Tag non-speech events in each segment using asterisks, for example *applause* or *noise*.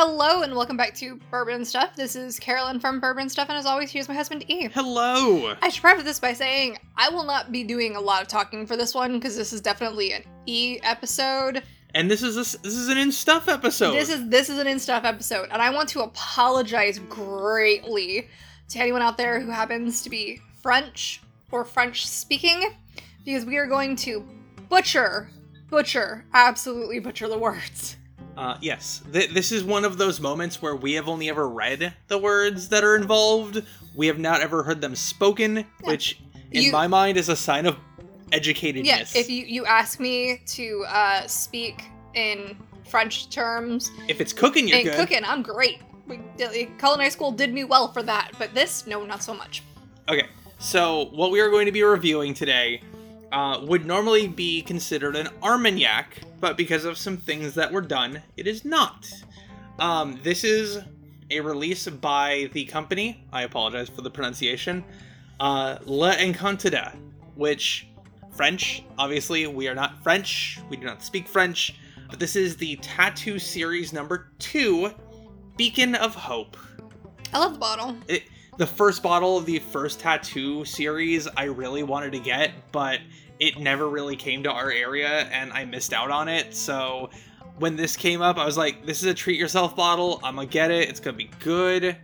Hello and welcome back to Bourbon Stuff. This is Carolyn from Bourbon Stuff, and as always, here's my husband E. Hello. I should preface this by saying I will not be doing a lot of talking for this one because this is definitely an E episode. And this is a, this is an in stuff episode. This is this is an in stuff episode, and I want to apologize greatly to anyone out there who happens to be French or French speaking, because we are going to butcher, butcher, absolutely butcher the words. Uh, yes, Th- this is one of those moments where we have only ever read the words that are involved. We have not ever heard them spoken, which in You- my mind is a sign of educatedness. Yeah, if you you ask me to uh, speak in French terms If it's cooking, you're good. cooking, I'm great. We, culinary school did me well for that, but this, no, not so much. Okay, so what we are going to be reviewing today uh, would normally be considered an Armagnac, but because of some things that were done, it is not. Um, this is a release by the company, I apologize for the pronunciation, uh, Le Encantada, which, French, obviously, we are not French, we do not speak French, but this is the Tattoo Series number two, Beacon of Hope I love the bottle. it, the first bottle of the first tattoo series I really wanted to get, but it never really came to our area and I missed out on it. So when this came up, I was like, this is a treat yourself bottle. I'm gonna get it. It's gonna be good.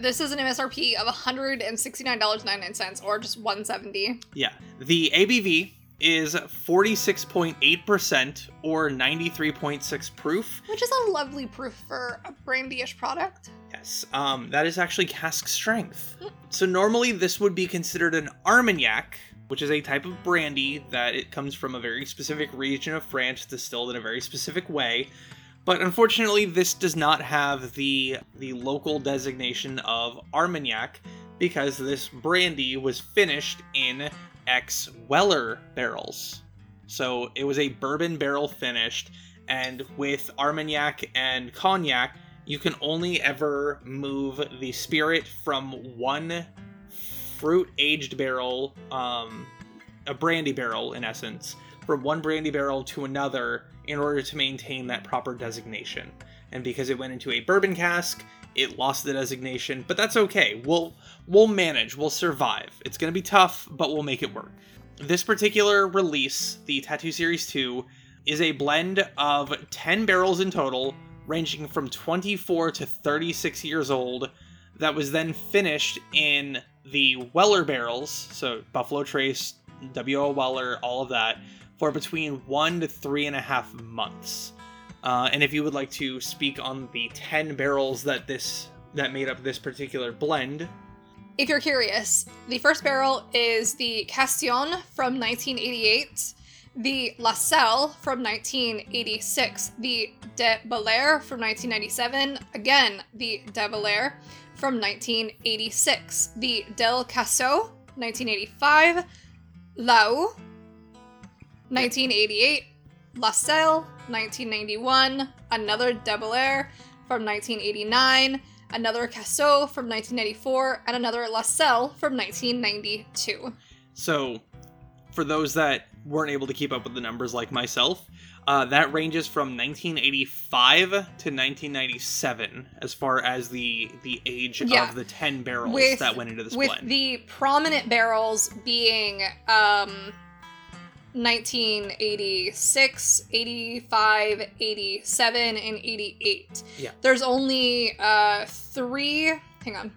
This is an MSRP of $169.99 or just 170 Yeah. The ABV is 46.8% or 93.6 proof. which is a lovely proof for a brandy-ish product. Yes, um, that is actually cask strength. So normally this would be considered an Armagnac, which is a type of brandy that it comes from a very specific region of France, distilled in a very specific way. But unfortunately, this does not have the the local designation of Armagnac because this brandy was finished in ex Weller barrels. So it was a bourbon barrel finished, and with Armagnac and cognac, you can only ever move the spirit from one fruit aged barrel, um, a brandy barrel in essence, from one brandy barrel to another in order to maintain that proper designation. And because it went into a bourbon cask, it lost the designation, but that's okay. We'll we'll manage. We'll survive. It's going to be tough, but we'll make it work. This particular release, the Tattoo Series 2, is a blend of 10 barrels in total, ranging from 24 to 36 years old, that was then finished in the Weller barrels, so Buffalo Trace, W.O. Weller, all of that, for between one to three and a half months. Uh, and if you would like to speak on the 10 barrels that this that made up this particular blend, If you're curious, the first barrel is the Castillon from 1988, the La Salle from 1986, the De Belair from 1997, again, the De Belair from 1986, the Del Casso 1985, Lau 1988, La Salle 1991, another De Belair from 1989, another Casso from 1994, and another La Salle from 1992. So, for those that weren't able to keep up with the numbers like myself, uh, that ranges from 1985 to 1997 as far as the the age Yeah. of the 10 barrels With- that went into this With blend. the prominent barrels being um, 1986, 85, 87, and 88. Yeah. There's only uh, three. Hang on.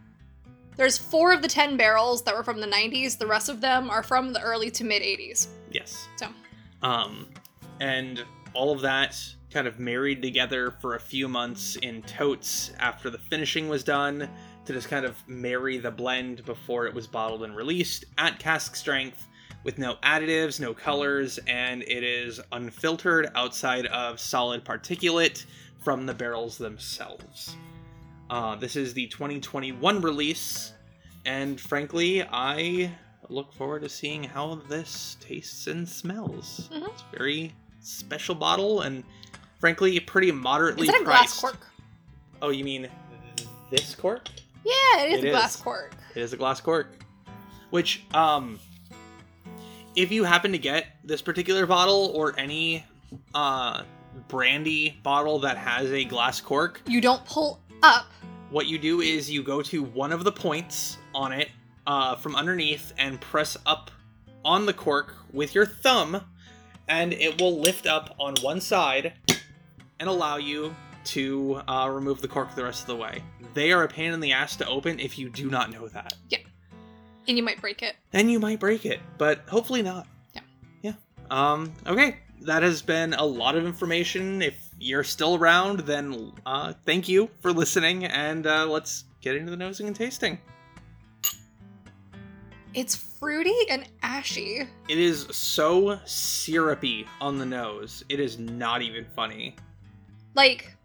There's four of the 10 barrels that were from the 90s. The rest of them are from the early to mid 80s. yes. So. Um, and all of that kind of married together for a few months in totes after the finishing was done to just kind of marry the blend before it was bottled and released at cask strength with no additives, no colors, and it is unfiltered outside of solid particulate from the barrels themselves. Uh, this is the 2021 release, and frankly, I look forward to seeing how this tastes and smells. Mhm. It's a very special bottle, and frankly, pretty moderately Is that a priced. glass cork? Oh, you mean this cork? Yeah, it is It a glass is. cork. It is a glass cork. Which, um, if you happen to get this particular bottle or any, uh, brandy bottle that has a glass cork, You don't pull up. what you do is you go to one of the points on it uh, from underneath and press up on the cork with your thumb, and it will lift up on one side and allow you to uh, remove the cork the rest of the way. They are a pain in the ass to open if you do not know that. And you might break it. And you might break it, but hopefully not. Yeah. Yeah. Um, okay. That has been a lot of information. If you're still around, then uh, thank you for listening, and uh, let's get into the nosing and tasting. It's fruity and ashy. It is so syrupy on the nose. It is not even funny. Like,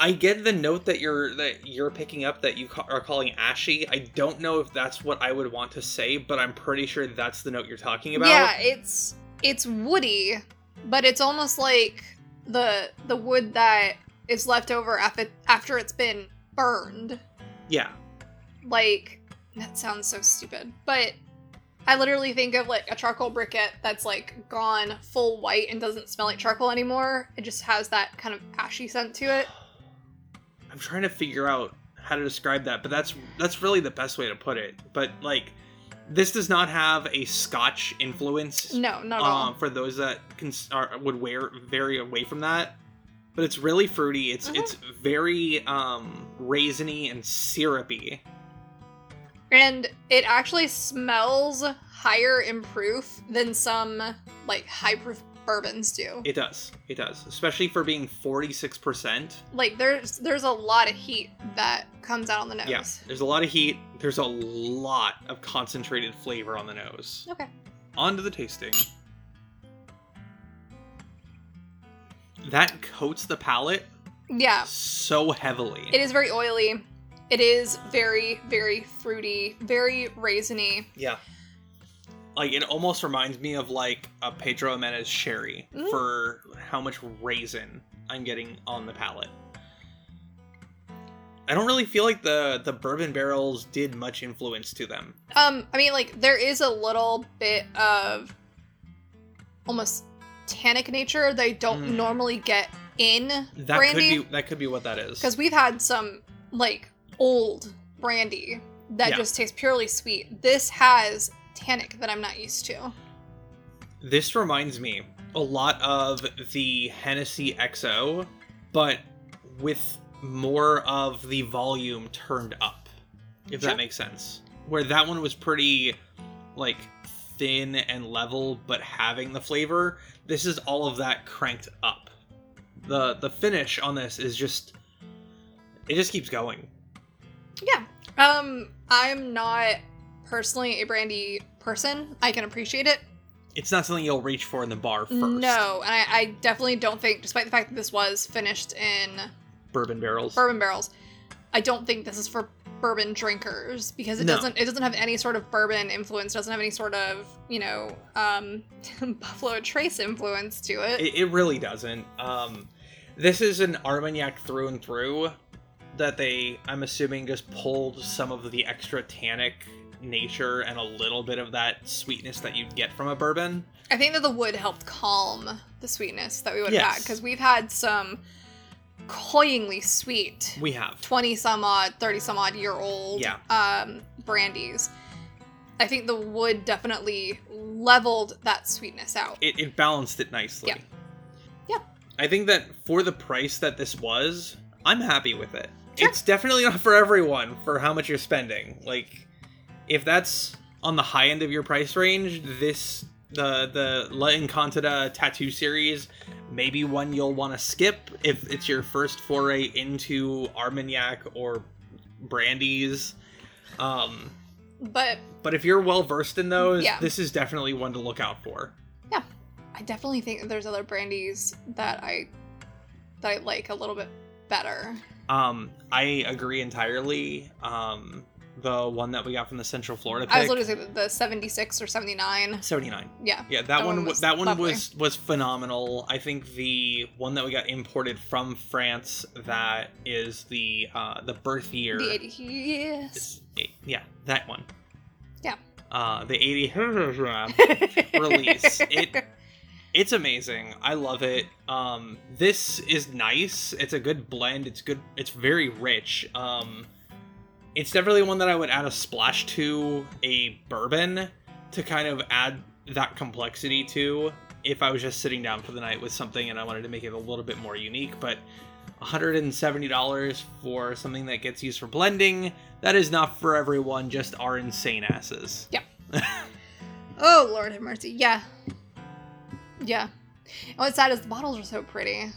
I get the note that you're that you're picking up that you ca- are calling ashy. I don't know if that's what I would want to say, but I'm pretty sure that's the note you're talking about. yeah, it's it's woody, but it's almost like the the wood that is left over after after it's been burned. Yeah. Like that sounds so stupid, but I literally think of like a charcoal briquette that's like gone full white and doesn't smell like charcoal anymore. It just has that kind of ashy scent to it. *sighs* I'm trying to figure out how to describe that, but that's that's really the best way to put it. But like, this does not have a Scotch influence. No, not at all. Um, for those that can are, would wear vary away from that, but it's really fruity. It's Mhm. it's very um raisiny and syrupy. And it actually smells higher in proof than some like high proof bourbons do. It does. It does, especially for being 46 percent. like there's there's a lot of heat that comes out on the nose. Yeah, there's a lot of heat. There's a lot of concentrated flavor on the nose. Okay. On to the tasting. That coats the palate Yeah. so heavily. It is very oily. It is very, very fruity, very raisiny. Yeah. Like it almost reminds me of like a Pedro Jimenez sherry Mm. for how much raisin I'm getting on the palate. I don't really feel like the the bourbon barrels did much influence to them. Um, I mean, like there is a little bit of almost tannic nature that I don't Mm. normally get in That brandy could be that could be what that is. because we've had some like old brandy that Yeah. just tastes purely sweet. This has tannic that I'm not used to. This reminds me a lot of the Hennessy XO, but with more of the volume turned up, if Sure. that makes sense. Where that one was pretty, like, thin and level, but having the flavor. This is all of that cranked up. The the finish on this is just, it just keeps going. Yeah. Um, I'm not personally a brandy person. I can appreciate it. It's not something you'll reach for in the bar first. No, and I, I definitely don't think, despite the fact that this was finished in bourbon barrels. bourbon barrels, I don't think this is for bourbon drinkers because it No. doesn't it doesn't have any sort of bourbon influence, doesn't have any sort of you know um, *laughs* Buffalo Trace influence to it. It, it really doesn't. Um, this is an Armagnac through and through that they, I'm assuming, just pulled some of the extra tannic nature and a little bit of that sweetness that you'd get from a bourbon. I think that the wood helped calm the sweetness that we would have Yes. had because we've had some cloyingly sweet We have. 20 some odd 30 some odd year old Yeah. um brandies i think the wood definitely leveled that sweetness out It, it balanced it nicely. Yeah. Yeah. I think that for the price that this was, I'm happy with it. Sure. It's definitely not for everyone for how much you're spending. Like, if that's on the high end of your price range, this the the La Encantada tattoo series maybe one you'll want to skip if it's your first foray into Armagnac or brandies. Um, but but if you're well versed in those, Yeah. this is definitely one to look out for. Yeah, I definitely think there's other brandies that i that i like a little bit better Um, I agree entirely. Um, the one that we got from the Central Florida i was pick, literally saying the 76 or 79 seventy nine. yeah Yeah, that, That one, one was that one lovely. was was phenomenal. I think the one that we got imported from France that is the uh the birth year. the 80 yes yeah, that one. Yeah. Uh, the eighty *laughs* release. *laughs* It It's amazing. I love it. Um, this is nice. It's a good blend. It's good. It's very rich. Um, it's definitely one that I would add a splash to a bourbon to kind of add that complexity to if I was just sitting down for the night with something and I wanted to make it a little bit more unique. But $170 for something that gets used for blending, that is not for everyone, just our insane asses. Yep. *laughs* oh Lord have mercy. Yeah. Yeah. Oh, and what's sad is the bottles are so pretty.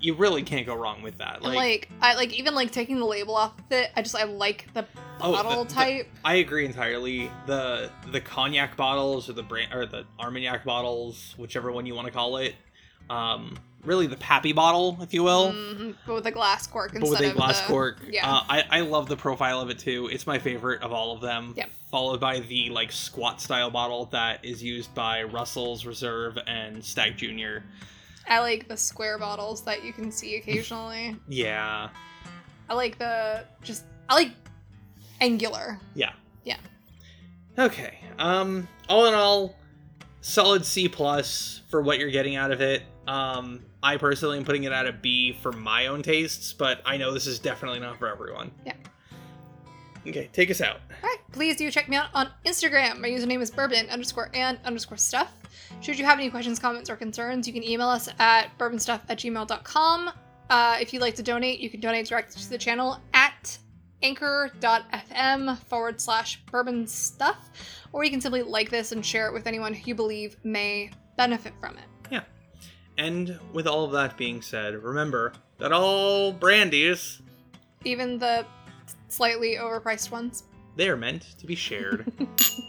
You really can't go wrong with that. and like I like even like taking the label off of it, I just I like the Oh, the- bottle the- type. I agree entirely. The the cognac bottles or the brand or the Armagnac bottles, whichever one you want to call it. Um, really the Pappy bottle, if you will, Mhm, but with a glass cork but with a of glass the- cork. Yeah. Uh, I I love the profile of it too. It's my favorite of all of them. Yep. Followed by the like squat style bottle that is used by Russell's Reserve and Stag Junior. I like the square bottles that you can see occasionally. Yeah. I like the just I like angular. Yeah. Yeah. Okay. Um all in all, solid C plus for what you're getting out of it. Um I personally am putting it out at a B for my own tastes, but I know this is definitely not for everyone. Yeah. Okay, take us out. All right, please do check me out on Instagram. My username is bourbon underscore and underscore stuff. Should you have any questions, comments, or concerns, you can email us at bourbonstuff at gmail.com. Uh, if you'd like to donate, you can donate directly to the channel at anchor.fm forward slash bourbon stuff, or you can simply like this and share it with anyone who you believe may benefit from it. Yeah. And with all of that being said, remember that all brandies, Even the slightly overpriced ones. they are meant to be shared. *laughs*